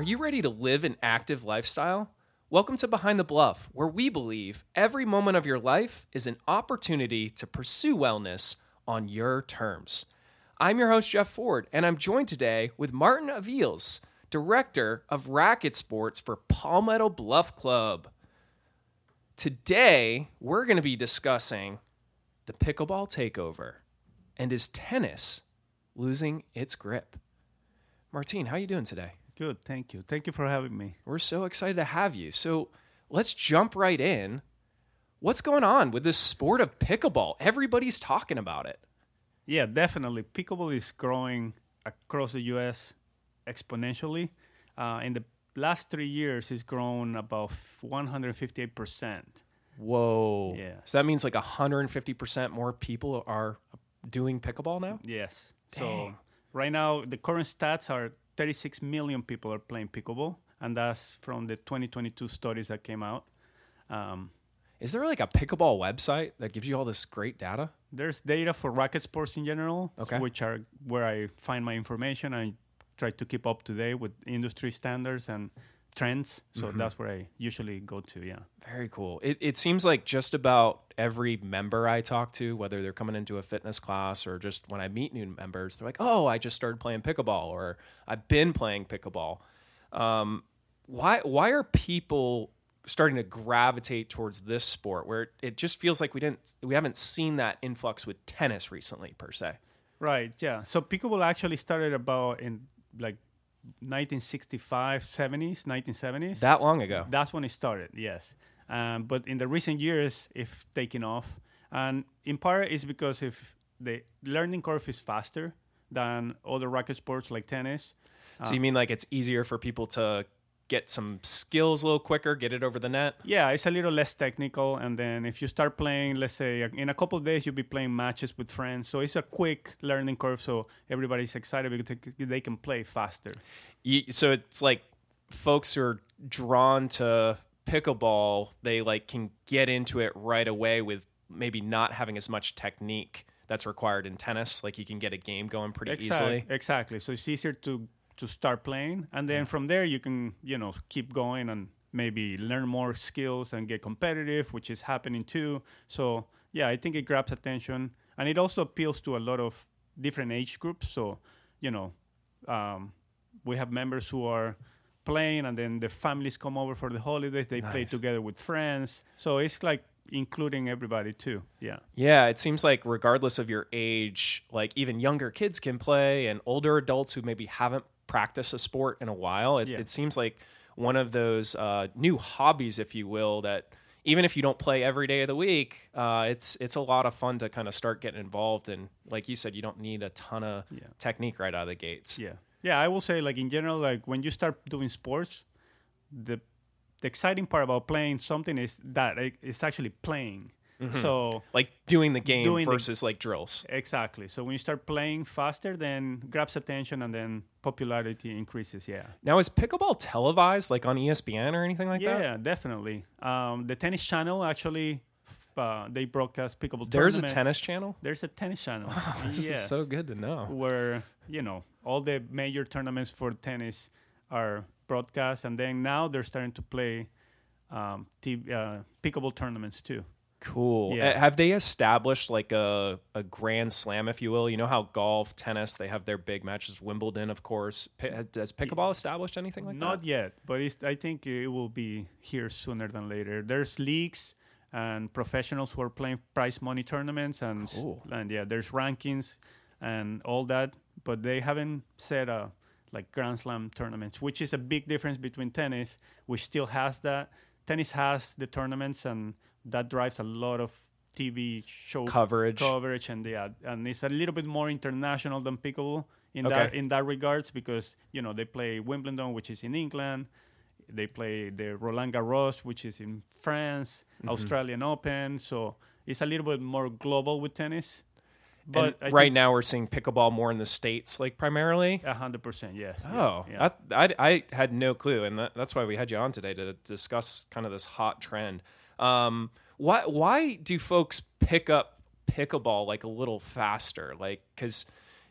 Are you ready to live an active lifestyle? Welcome to Behind the Bluff, where we believe every moment of your life is an opportunity to pursue wellness on your terms. I'm your host, Jeff Ford, and I'm joined today with Martin Aviles, Director of Racket Sports for Palmetto Bluff Club. Today, we're going to be discussing the pickleball takeover and is tennis losing its grip? Martine, how are you doing today? Good, thank you. Thank you for having me. We're so excited to have you. So let's jump right in. What's going on with this sport of pickleball? Everybody's talking about it. Yeah, definitely. Pickleball is growing across the U.S. exponentially. Uh, in the last three years, it's grown about 158 percent. Whoa! Yeah. So that means like 150 percent more people are doing pickleball now. Yes. Dang. So right now, the current stats are 36 million people are playing pickleball, and that's from the 2022 studies that came out. Um, Is there like a pickleball website that gives you all this great data? there's data for racket sports in general, Okay. which are where I find my information. I try to keep up to date with industry standards and trends. So Mm-hmm. that's where I usually go to. Yeah. Very cool. It, it seems like just about every member I talk to, whether they're coming into a fitness class or just when I meet new members, they're like, oh, I just started playing pickleball or I've been playing pickleball. Um, why, why are people starting to gravitate towards this sport where it just feels like we didn't, we haven't seen that influx with tennis recently per se? Right. Yeah. So pickleball actually started about in like 1965, 70s, 1970s. That long ago. That's when it started, yes. Um, but in the recent years, it's taken off. And in part, it's because if the learning curve is faster than other racket sports like tennis. So you mean like it's easier for people to get some skills a little quicker, get it over the net? Yeah, it's a little less technical. And then if you start playing, let's say in a couple of days, you'll be playing matches with friends. So it's a quick learning curve. So everybody's excited because they- can play faster. so it's like folks who are drawn to pickleball they like can get into it right away with maybe not having as much technique that's required in tennis like you can get a game going pretty Exact- easily Exactly. So it's easier to to start playing, and then from there you can you know keep going and maybe learn more skills and get competitive, which is happening too. So yeah, I think it grabs attention, and it also appeals to a lot of different age groups. So you know, um, we have members who are playing, and then the families come over for the holidays. They play together with friends. So it's like including everybody too. Yeah. yeah it seems like regardless of your age like even younger kids can play and older adults who maybe haven't practiced a sport in a while it, Yeah. it seems like one of those uh, new hobbies if you will that even if you don't play every day of the week uh, it's it's a lot of fun to kind of start getting involved and like you said you don't need a ton of Yeah. technique right out of the gates Yeah, yeah. I will say, like in general, like when you start doing sports, the the exciting part about playing something is that it's actually playing. So like doing the game Doing the- versus like drills exactly. So when you start playing faster, then grabs attention and then popularity increases. Yeah. now is pickleball televised like on espn or anything like that yeah, definitely. Um, the tennis channel actually, uh, they broadcast pickleball. there's a tennis channel There's a tennis channel. this yes. is so good to know where you know all the major tournaments for tennis are broadcast, and then now they're starting to play um, t- uh, pickleball tournaments too. Cool. Yeah. Have they established like a, a grand slam, if you will? You know how golf, tennis, they have their big matches. Wimbledon, of course. Pi- has- Has pickleball established anything like Not that? Not yet, but it's, I think it will be here sooner than later. There's leagues and professionals who are playing prize money tournaments, and Cool. and yeah, there's rankings and all that, but they haven't set a like Grand Slam tournaments, which is a big difference between tennis, which still has that. Tennis has the tournaments, and that drives a lot of TV show Coverage. coverage, and yeah, and it's a little bit more international than pickleball in that in that regards because you know they play Wimbledon, which is in England. They play the Roland Garros, which is in France, Mm-hmm. Australian Open. So it's a little bit more global with tennis. But I right now we're seeing pickleball more in the States, like primarily. a hundred percent, yes. Oh, yeah. that, I, I had no clue, and that, that's why we had you on today to discuss kind of this hot trend. Um, why why do folks pick up pickleball like a little faster? Like, because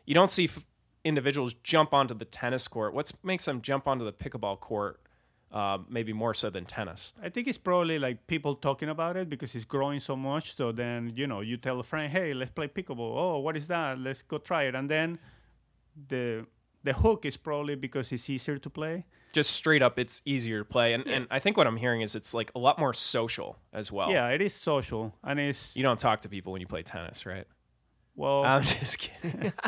you don't see f- individuals jump onto the tennis court? What makes them jump onto the pickleball court? Uh, maybe more so than tennis. I think it's probably like people talking about it because it's growing so much. So then you know you tell a friend, "Hey, let's play pickleball." Oh, what is that? Let's go try it. And then the the hook is probably because it's easier to play. Just straight up, it's easier to play, and and I think what I'm hearing is it's like a lot more social as well. Yeah, it is social, and it's You don't talk to people when you play tennis, right? well. I'm just kidding.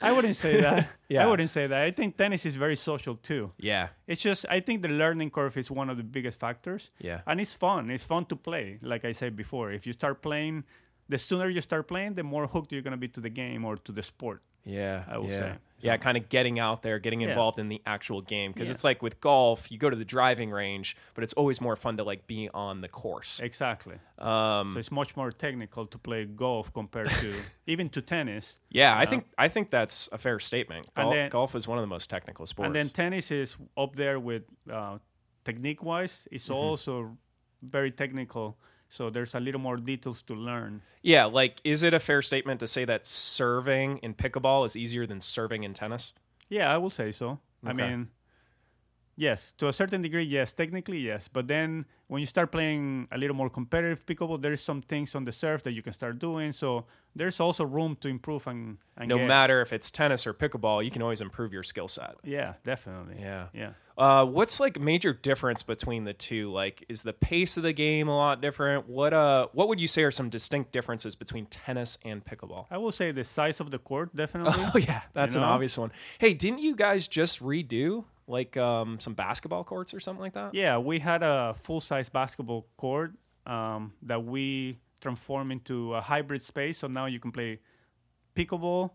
I wouldn't say that. Yeah. I wouldn't say that. I think tennis is very social too. yeah, It's just I think the learning curve is one of the biggest factors. yeah, And it's fun. It's fun to play. Like I said before, if you start playing, the sooner you start playing, the more hooked you're gonna be to the game or to the sport. yeah. I would yeah. say. Yeah, kind of getting out there, getting involved in the actual game because it's like with golf, you go to the driving range, but it's always more fun to like be on the course. Exactly. Um, So it's much more technical to play golf compared to even to tennis. yeah, I know? think I think that's a fair statement. Golf, then- golf is one of the most technical sports. And then tennis is up there with uh, technique wise. It's Mm-hmm. also very technical. So there's a little more details to learn. yeah, like is it a fair statement to say that serving in pickleball is easier than serving in tennis? Yeah, I will say so. I mean, yes, to a certain degree, yes. Technically, yes. But then when you start playing a little more competitive pickleball, there's some things on the serve that you can start doing. So there's also room to improve and, and No get- matter if it's tennis or pickleball, you can always improve your skill set. Yeah, definitely. Yeah. Yeah. Uh, what's like major difference between the two? Like, is the pace of the game a lot different? What uh, what would you say are some distinct differences between tennis and pickleball? I will say the size of the court, definitely. Oh yeah, that's You an obvious one. Hey, didn't you guys just redo like um, some basketball courts or something like that? Yeah, we had a full size basketball court um, that we transformed into a hybrid space. So now you can play pickleball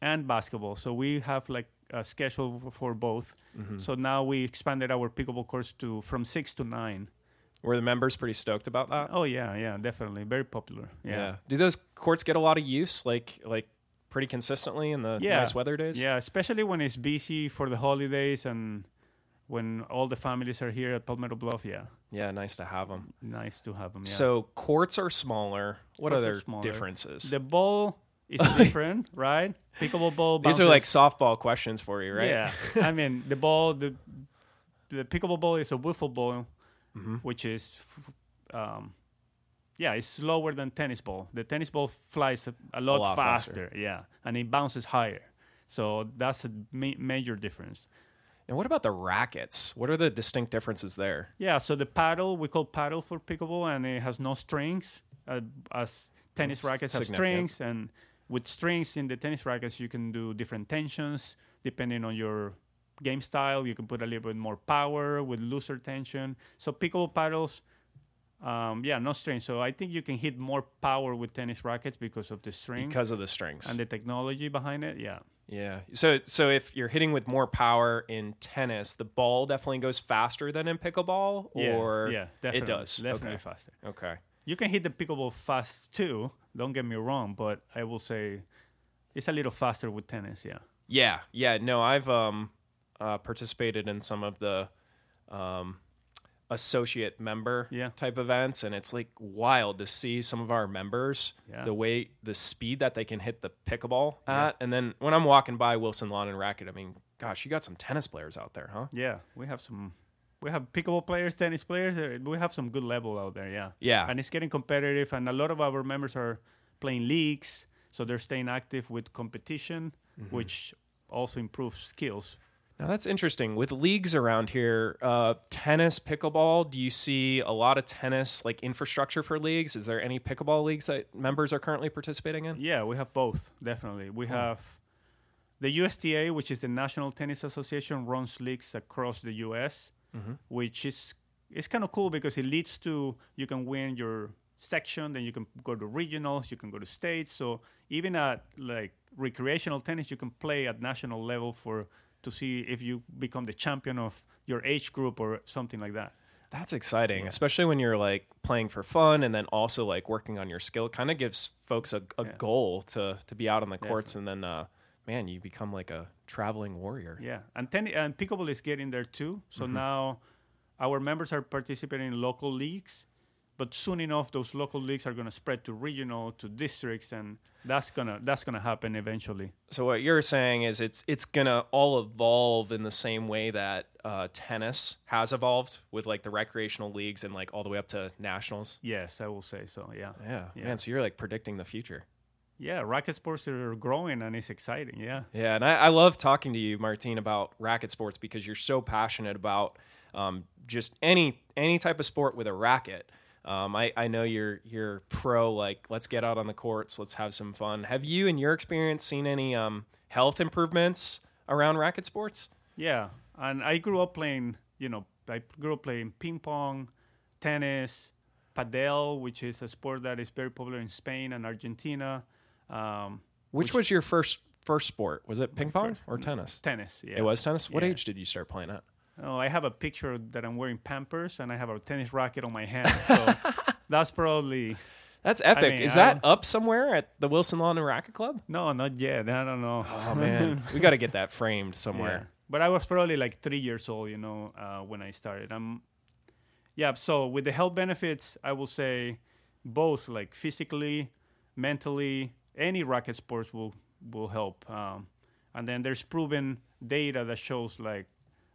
and basketball. So we have like a schedule for both. Mm-hmm. So now we expanded our pickleball courts to from six to nine. Were the members pretty stoked about that? Oh yeah, yeah, definitely very popular. Yeah, Do those courts get a lot of use, like like pretty consistently in the Yeah. nice weather days? yeah, especially when it's busy for the holidays and when all the families are here at Palmetto Bluff. Yeah, Yeah, nice to have them. nice to have them. Yeah. So courts are smaller. What Courts are other smaller. differences? the ball is different, right? Pickleball ball. These are like softball questions for you, right? Yeah, I mean the ball, the the pickleball ball is a wiffle ball, Mm-hmm. which is, f- um, yeah, it's slower than tennis ball. The tennis ball flies a, a lot, lot faster, faster. yeah, and it bounces higher. So that's a ma- major difference. And what about the rackets? What are the distinct differences there? Yeah, so the paddle we call paddle for pickleball, and it has no strings, uh, as tennis That's rackets have strings, and with strings in the tennis rackets, you can do different tensions depending on your game style. You can put a little bit more power with looser tension. So pickleball paddles, um, yeah, no strings. So I think you can hit more power with tennis rackets because of the string Because of the strings. and the technology behind it. Yeah. yeah. So so if you're hitting with more power in tennis, the ball definitely goes faster than in pickleball Yeah, or yeah, definitely, it does. definitely Okay. faster. Okay. You can hit the pickleball fast too. Don't get me wrong, but I will say it's a little faster with tennis. Yeah. Yeah, yeah. No, I've um uh, participated in some of the um associate member Yeah. type events and it's like wild to see some of our members Yeah. the way the speed that they can hit the pickleball at and then when i'm walking by wilson lawn and racket i mean gosh you got some tennis players out there huh Yeah, we have some. We have pickleball players, tennis players. We have some good level out there. Yeah. Yeah. And it's getting competitive, and a lot of our members are playing leagues, so they're staying active with competition, Mm-hmm. which also improves skills. Now that's interesting. With leagues around here uh tennis pickleball do you see a lot of tennis like infrastructure for leagues? Is there any pickleball leagues that members are currently participating in? Yeah, we have both, definitely. We have the USTA, which is the National Tennis Association, runs leagues across the US, which is it's kind of cool because it leads to you can win your section, then you can go to regionals, you can go to states. So even at like recreational tennis, you can play at national level for to see if you become the champion of your age group or something like that. That's exciting, especially when you're like playing for fun and then also like working on your skill. Kind of gives folks a, a Yeah. goal to to be out on the courts, and then uh, man, you become like a traveling warrior. Yeah, and ten- and pickleball is getting there too. So now our members are participating in local leagues, but soon enough those local leagues are going to spread to regional to districts and that's going to that's going to happen eventually So what you're saying is it's it's gonna all evolve in the same way that uh, tennis has evolved with like the recreational leagues and like all the way up to nationals. yes i will say so yeah Yeah, Yeah. man. So you're like predicting the future. yeah racket sports are growing and it's exciting yeah Yeah, and I, I love talking to you, Martine, about racket sports because you're so passionate about um, just any any type of sport with a racket. Um, I, I know you're you're pro like let's get out on the courts, let's have some fun. Have you, in your experience, seen any um, health improvements around racket sports? Yeah, and I grew up playing. You know, I grew up playing ping pong, tennis, padel, which is a sport that is very popular in Spain and Argentina. Um, Which, was your first first sport? Was it ping pong or tennis? tennis. Yeah. It was tennis. What Yeah. age did you start playing at? Oh, I have a picture that I'm wearing Pampers and I have a tennis racket on my hand. So that's probably That's epic. mean, Is I that up somewhere at the Wilson Lawn and Racket Club? no, not yet. I don't know. Oh man, we got to get that framed Yeah. somewhere. But I was probably like three years old, you know, uh, when I started. I'm, yeah. So with the health benefits, I will say both, like physically, mentally, any racket sports will will help. Um, and then there's proven data that shows like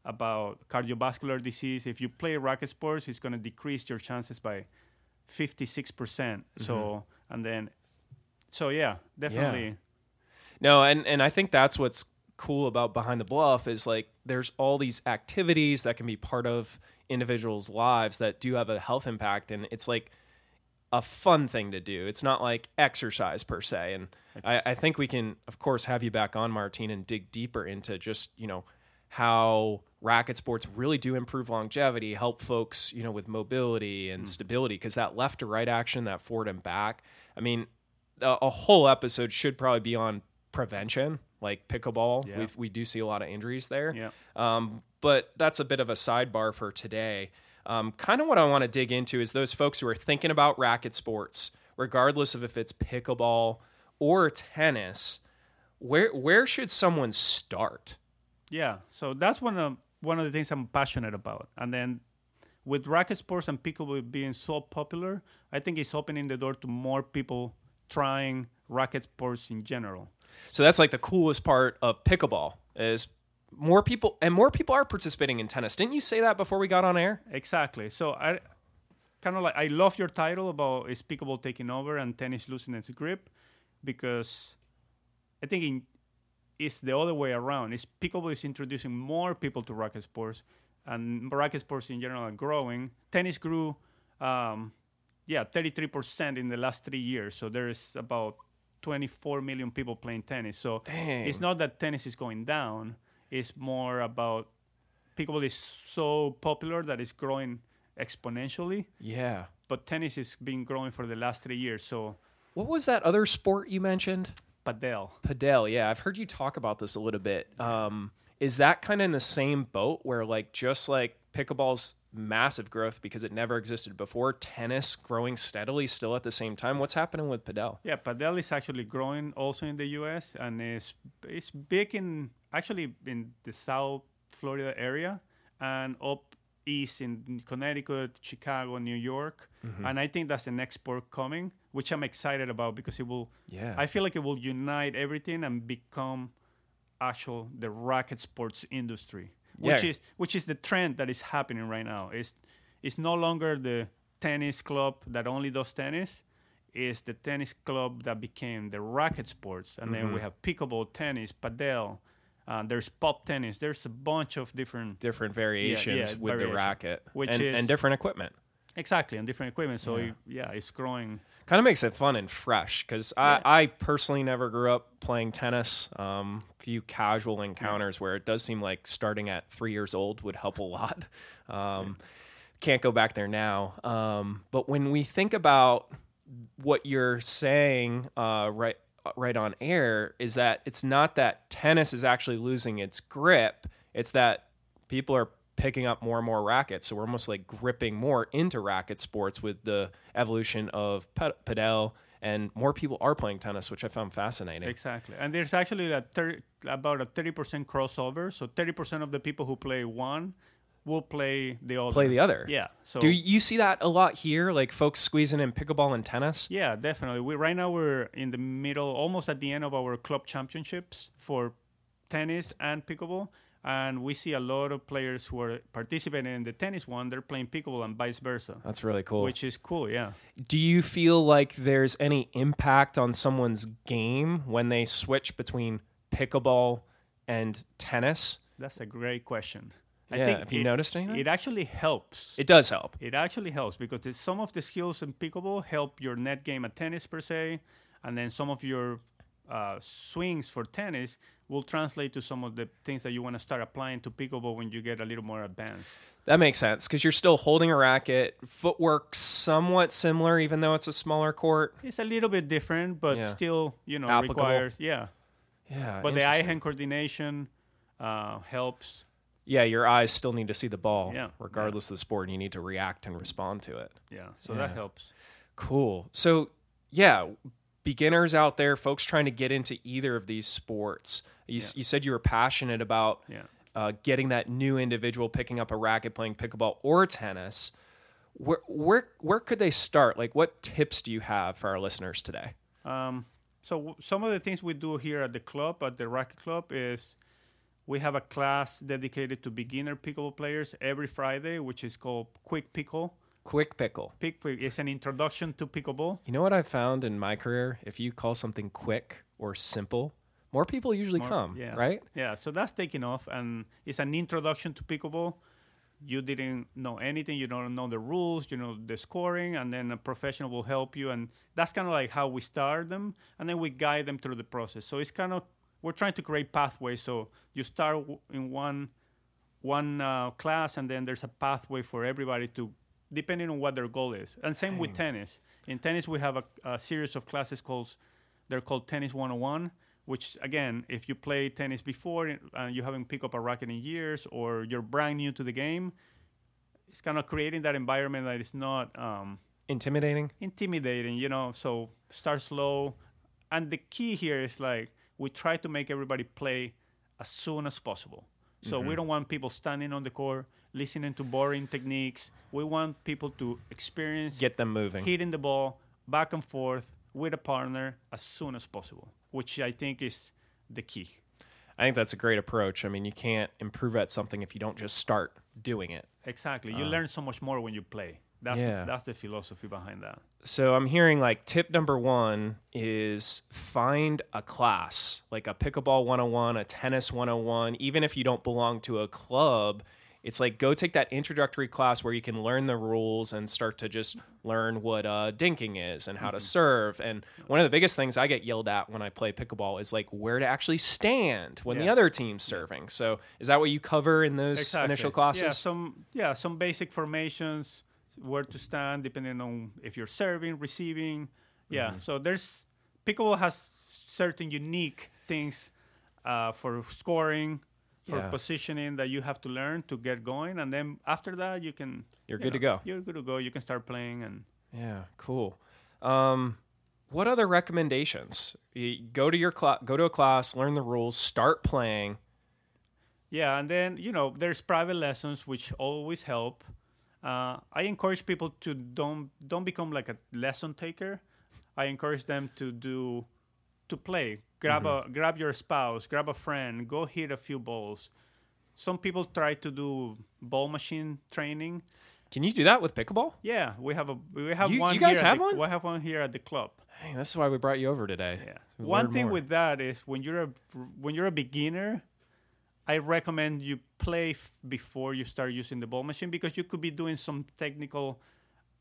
about cardiovascular disease. If you play racket sports, it's going to decrease your chances by 56%. percent mm-hmm. So, and then, so yeah, definitely. No, and and I think that's what's cool about behind the bluff is like there's all these activities that can be part of individuals' lives that do have a health impact, and it's like a fun thing to do. It's not like exercise per se, and I, I think we can, of course, have you back on, Martine, and dig deeper into just you know how racket sports really do improve longevity, help folks, you know, with mobility and stability, because that left to right action, that forward and back. I mean, a, a whole episode should probably be on prevention, like pickleball. Yeah. We we do see a lot of injuries there. Yeah. Um, but that's a bit of a sidebar for today. Um, kind of what I want to dig into is those folks who are thinking about racket sports, regardless of if it's pickleball or tennis. Where where should someone start? Yeah, so that's one of one of the things I'm passionate about. And then with racket sports and pickleball being so popular, I think it's opening the door to more people trying racket sports in general. So that's like the coolest part of pickleball is more people and more people are participating in tennis. Didn't you say that before we got on air? Exactly. So I kind of like I love your title about is pickleball taking over and tennis losing its grip because I think in, it's the other way around. It's pickleball is introducing more people to racket sports, and racket sports in general are growing. Tennis grew, um, yeah, 33% in the last three years. So there is about 24 million people playing tennis. So Dang. it's not that tennis is going down. It's more about pickleball is so popular that it's growing exponentially. Yeah. But tennis is been growing for the last three years. So What was that other sport you mentioned? Padel. Padel, yeah, I've heard you talk about this a little bit. Um, is that kind of in the same boat where, like, just like pickleball's massive growth because it never existed before, tennis growing steadily still at the same time? What's happening with Padel? Yeah, padel is actually growing also in the U.S. and is it's big in actually in the South Florida area and up east in Connecticut, Chicago, New York, and I think that's the next sport coming, which I'm excited about because it will. Yeah. I feel like it will unite everything and become actual the racket sports industry, which Yeah. is which is the trend that is happening right now. It's it's no longer the tennis club that only does tennis. It's the tennis club that became the racket sports, and then we have pickleball, tennis, padel. Uh, there's pop tennis. There's a bunch of different different variations yeah, with the racket Which and, is- and different equipment. exactly and different equipment. So it- yeah, it's growing. Kind of makes it fun and fresh because I, I personally never grew up playing tennis. Um, few casual encounters where it does seem like starting at three years old would help a lot. Um, Can't go back there now. Um, but when we think about what you're saying uh, right right on air is that it's not that tennis is actually losing its grip it's that people are picking up more and more rackets so we're almost like gripping more into racket sports with the evolution of padel and more people are playing tennis which i found fascinating Exactly. And there's actually a thir- about a 30% crossover. So 30% of the people who play one will play the other. Play the other. Yeah. So Do you see that a lot here? Like folks squeezing in pickleball and tennis? Yeah, definitely. We right now we're in the middle, almost at the end of our club championships for tennis and pickleball, and we see a lot of players who are participating in the tennis one. They're playing pickleball and vice versa, That's really cool. which is cool. Yeah. Do you feel like there's any impact on someone's game when they switch between pickleball and tennis? That's a great question. I Yeah, think have you it, noticed anything? It actually helps. It does help. It actually helps because some of the skills in pickleball help your net game at tennis per se, and then some of your uh, swings for tennis will translate to some of the things that you want to start applying to pickleball when you get a little more advanced. That makes sense because you're still holding a racket. Footwork somewhat similar, even though it's a smaller court. It's a little bit different, but Yeah. still, you know, Applicable. requires yeah. Yeah, But the eye-hand coordination uh, helps. yeah, your eyes still need to see the ball, Yeah, regardless of the sport. And you need to react and respond to it. Yeah, so Yeah. that helps. Cool. So, yeah, beginners out there, folks trying to get into either of these sports. You, s you said you were passionate about Yeah. uh, getting that new individual picking up a racket, playing pickleball or tennis. Where where where could they start? Like, what tips do you have for our listeners today? Um, so w- some of the things we do here at the club, at the Racket Club, is we have a class dedicated to beginner pickleball players every Friday, which is called Quick Pickle. Quick pickle. Pick Pick is an introduction to pickleball. You know what I found in my career? If you call something quick or simple, more people usually More- come, yeah. right? Yeah, so that's taking off, and it's an introduction to pickleball. You didn't know anything, you don't know the rules, you know the scoring, and then a professional will help you, and that's kind of like how we start them, and then we guide them through the process. So it's kind of we're trying to create pathways. So you start in one one uh, class, and then there's a pathway for everybody to, depending on what their goal is. And same with tennis. In tennis, we have a, a series of classes called they're called Tennis 101, which again, if you play tennis before and you haven't picked up a racket in years, or you're brand new to the game, it's kind of creating that environment that is not um, Intimidating. intimidating, you know. So start slow, and the key here is like we try to make everybody play as soon as possible. So we don't want people standing on the court listening to boring techniques. We want people to experience Get them moving. hitting the ball back and forth with a partner as soon as possible, which I think is the key. I think that's a great approach. I mean, you can't improve at something if you don't just start doing it. Exactly. You uh, learn so much more when you play. That's Yeah. that's the philosophy behind that. So I'm hearing like tip number one is find a class, like a pickleball 101, a tennis 101. Even if you don't belong to a club, it's like go take that introductory class where you can learn the rules and start to just learn what uh, dinking is and how to serve. And one of the biggest things I get yelled at when I play pickleball is like where to actually stand when the other team's serving. So is that what you cover in those Exactly. initial classes? Yeah, some yeah, some basic formations, where to stand depending on if you're serving, receiving. Yeah. Mm-hmm. So there's pickleball has certain unique things uh, for scoring, for Yeah. positioning that you have to learn to get going, and then after that you can You're you good to go. You're good to go. You can start playing and. Yeah, cool. Um, what other recommendations? You go to your cla- go to a class, learn the rules, start playing. Yeah, and then you know there's private lessons which always help. Uh, I encourage people to don't don't become like a lesson taker. I encourage them to do to play. Grab mm-hmm. a grab your spouse, grab a friend, go hit a few balls. Some people try to do ball machine training. Can you do that with pickleball? Yeah, we have a we have You- one. you guys here have the- one? We have one here at the club. Hey, this is why we brought you over today. Yeah. We One thing more. with that is when you're a when you're a beginner, I recommend you play f- before you start using the ball machine because you could be doing some technical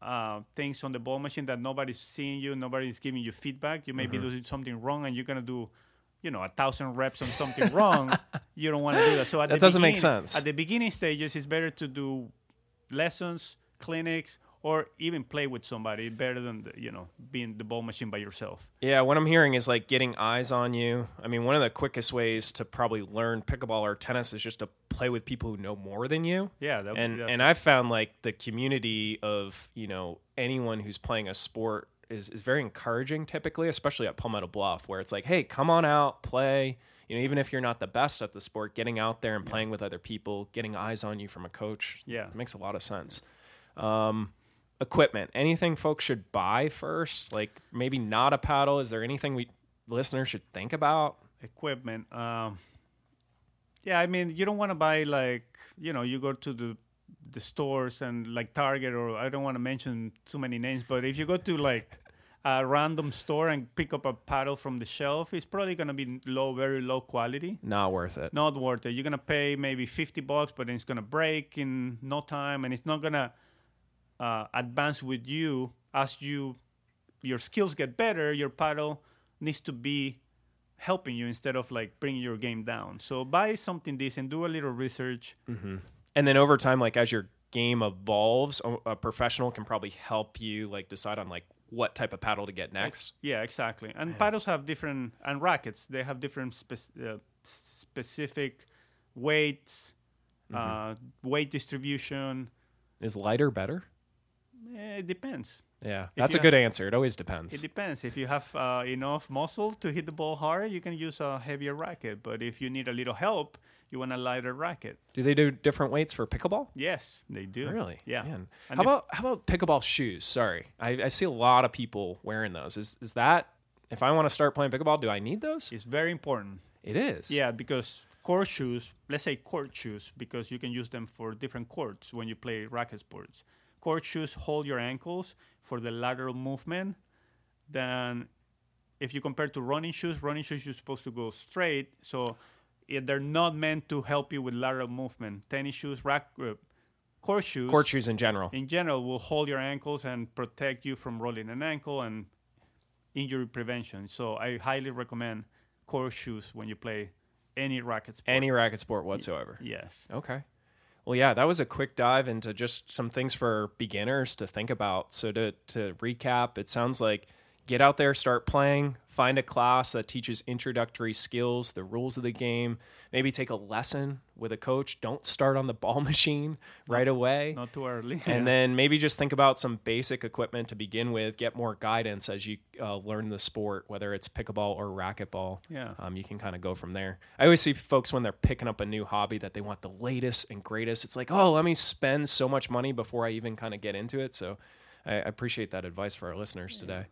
uh, things on the ball machine that nobody's seeing you, nobody's giving you feedback. You may Mm-hmm. be doing something wrong, and you're gonna do, you know, a thousand reps on something wrong. You don't want to do that. So at That the doesn't make sense. At the beginning stages, it's better to do lessons, clinics, or even play with somebody better than the, you know being the ball machine by yourself. Yeah, what I'm hearing is like getting eyes on you. I mean, one of the quickest ways to probably learn pickleball or tennis is just to play with people who know more than you. Yeah, that, and and I've found like the community of you know anyone who's playing a sport is is very encouraging typically, especially at Palmetto Bluff, where it's like, hey, come on out, play. you know, even if you're not the best at the sport, getting out there and playing with other people, getting eyes on you from a coach, Yeah. it makes a lot of sense. Um, equipment, anything folks should buy first? Like maybe not a paddle. Is there anything we listeners should think about? equipment. Um, yeah, I mean, you don't want to buy like you know, you go to the the stores and like Target or I don't want to mention too many names, but if you go to like a random store and pick up a paddle from the shelf, it's probably gonna be low, very low quality. Not worth it. Not worth it. You're gonna pay maybe fifty bucks, but then it's gonna break in no time, and it's not gonna uh, advance with you as you your skills get better. Your paddle needs to be helping you instead of like bringing your game down. So buy something decent, do a little research. And then over time, like as your game evolves, a, professional can probably help you like decide on like what type of paddle to get next. Yeah, exactly. And paddles have different and rackets. They have different spec- uh, specific weights, uh, weight distribution. Is lighter better? Eh, it depends. Yeah, that's a good answer. It always depends. It depends. depends. If you have uh, enough muscle to hit the ball hard, you can use a heavier racket. But if you need a little help, you want a lighter racket. Do they do different weights for pickleball? Yes, they do. Really? Yeah. Man. How if- about how about pickleball shoes? Sorry, I, I see a lot of people wearing those. Is is that if I want to start playing pickleball, do I need those? It's very important. It is. Yeah, because court shoes, let's say court shoes, because you can use them for different courts when you play racket sports. Court shoes hold your ankles for the lateral movement. Then, if you compare to running shoes, running shoes you're supposed to go straight. So, they're not meant to help you with lateral movement. Tennis shoes, rack, uh, court shoes, Court shoes in general. in general will hold your ankles and protect you from rolling an ankle and injury prevention. So, I highly recommend court shoes when you play any racket sport. Any racket sport whatsoever. Yes. Okay. Well, yeah, that was a quick dive into just some things for beginners to think about. So to to recap, it sounds like get out there, start playing, find a class that teaches introductory skills, the rules of the game, maybe take a lesson with a coach. Don't start on the ball machine right away. Not too early. And then maybe just think about some basic equipment to begin with. Get more guidance as you uh, learn the sport, whether it's pickleball or racquetball. Yeah. Um, you can kind of go from there. I always see folks when they're picking up a new hobby that they want the latest and greatest. It's like, oh, let me spend so much money before I even kind of get into it. So I, I appreciate that advice for our listeners today.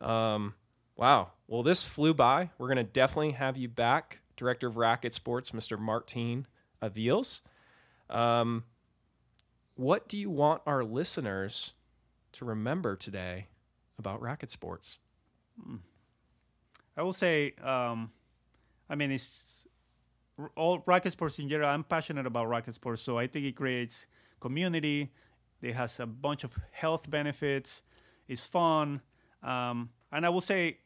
Um, wow. Well, this flew by. We're going to definitely have you back, Director of Racket Sports, Mr. Martin Aviles. Um, what do you want our listeners to remember today about racket sports? I will say, um, I mean, it's all racket sports in general. I'm passionate about racket sports, so I think it creates community. It has a bunch of health benefits. It's fun, um, and I will say,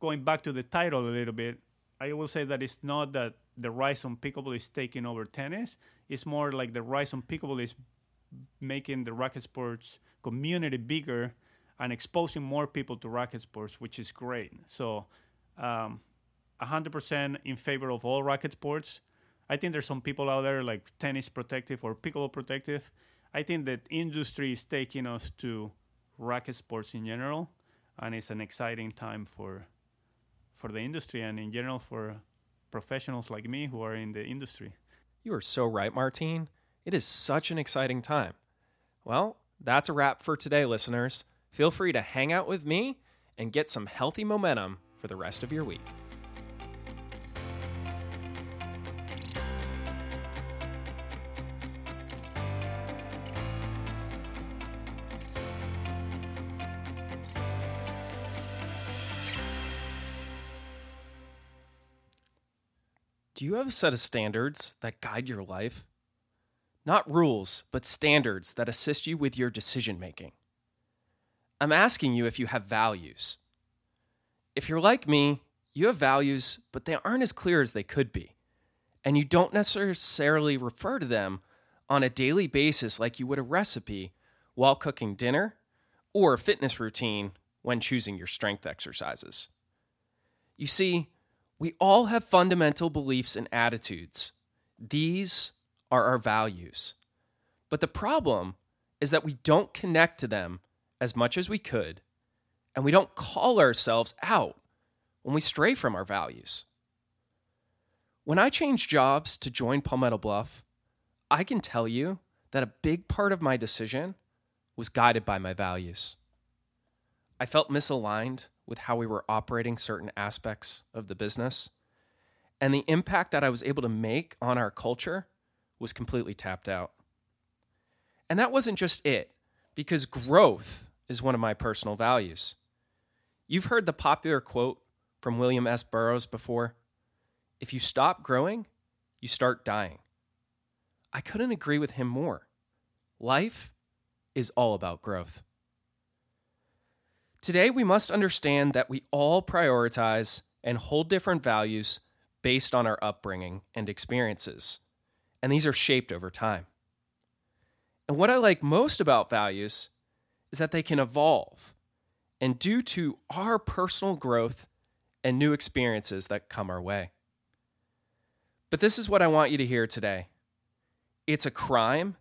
going back to the title a little bit, I will say that it's not that the rise on pickleball is taking over tennis. It's more like the rise on pickleball is making the racket sports community bigger and exposing more people to racket sports, which is great. So, um, 100% in favor of all racket sports. I think there's some people out there like tennis protective or pickleball protective. I think that industry is taking us to racket sports in general, and it's an exciting time for for the industry and in general for professionals like me who are in the industry. You are so right, Martine. It is such an exciting time. Well, that's a wrap for today, listeners. Feel free to hang out with me and get some healthy momentum for the rest of your week. You have a set of standards that guide your life? Not rules, but standards that assist you with your decision making. I'm asking you if you have values. If you're like me, you have values, but they aren't as clear as they could be. And you don't necessarily refer to them on a daily basis like you would a recipe while cooking dinner or a fitness routine when choosing your strength exercises. You see, we all have fundamental beliefs and attitudes. These are our values. But the problem is that we don't connect to them as much as we could, and we don't call ourselves out when we stray from our values. When I changed jobs to join Palmetto Bluff, I can tell you that a big part of my decision was guided by my values. I felt misaligned with how we were operating certain aspects of the business, and the impact that I was able to make on our culture was completely tapped out. And that wasn't just it, because growth is one of my personal values. You've heard the popular quote from William S. Burroughs before if you stop growing, you start dying. I couldn't agree with him more. Life is all about growth. Today, we must understand that we all prioritize and hold different values based on our upbringing and experiences, and these are shaped over time. And what I like most about values is that they can evolve, and due to our personal growth and new experiences that come our way. But this is what I want you to hear today it's a crime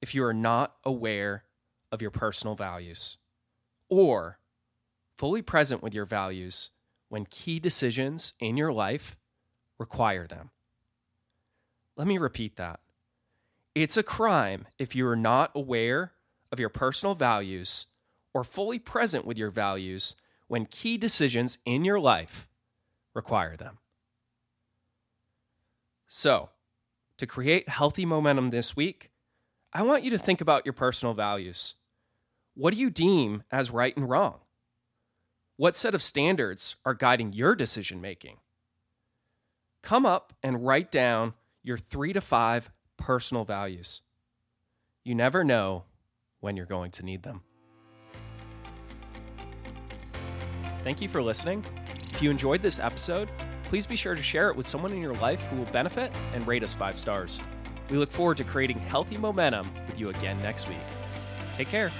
if you are not aware of your personal values or fully present with your values when key decisions in your life require them. Let me repeat that. It's a crime if you are not aware of your personal values or fully present with your values when key decisions in your life require them. So, to create healthy momentum this week, I want you to think about your personal values. What do you deem as right and wrong? What set of standards are guiding your decision making? Come up and write down your three to five personal values. You never know when you're going to need them. Thank you for listening. If you enjoyed this episode, please be sure to share it with someone in your life who will benefit and rate us five stars. We look forward to creating healthy momentum with you again next week. Take care.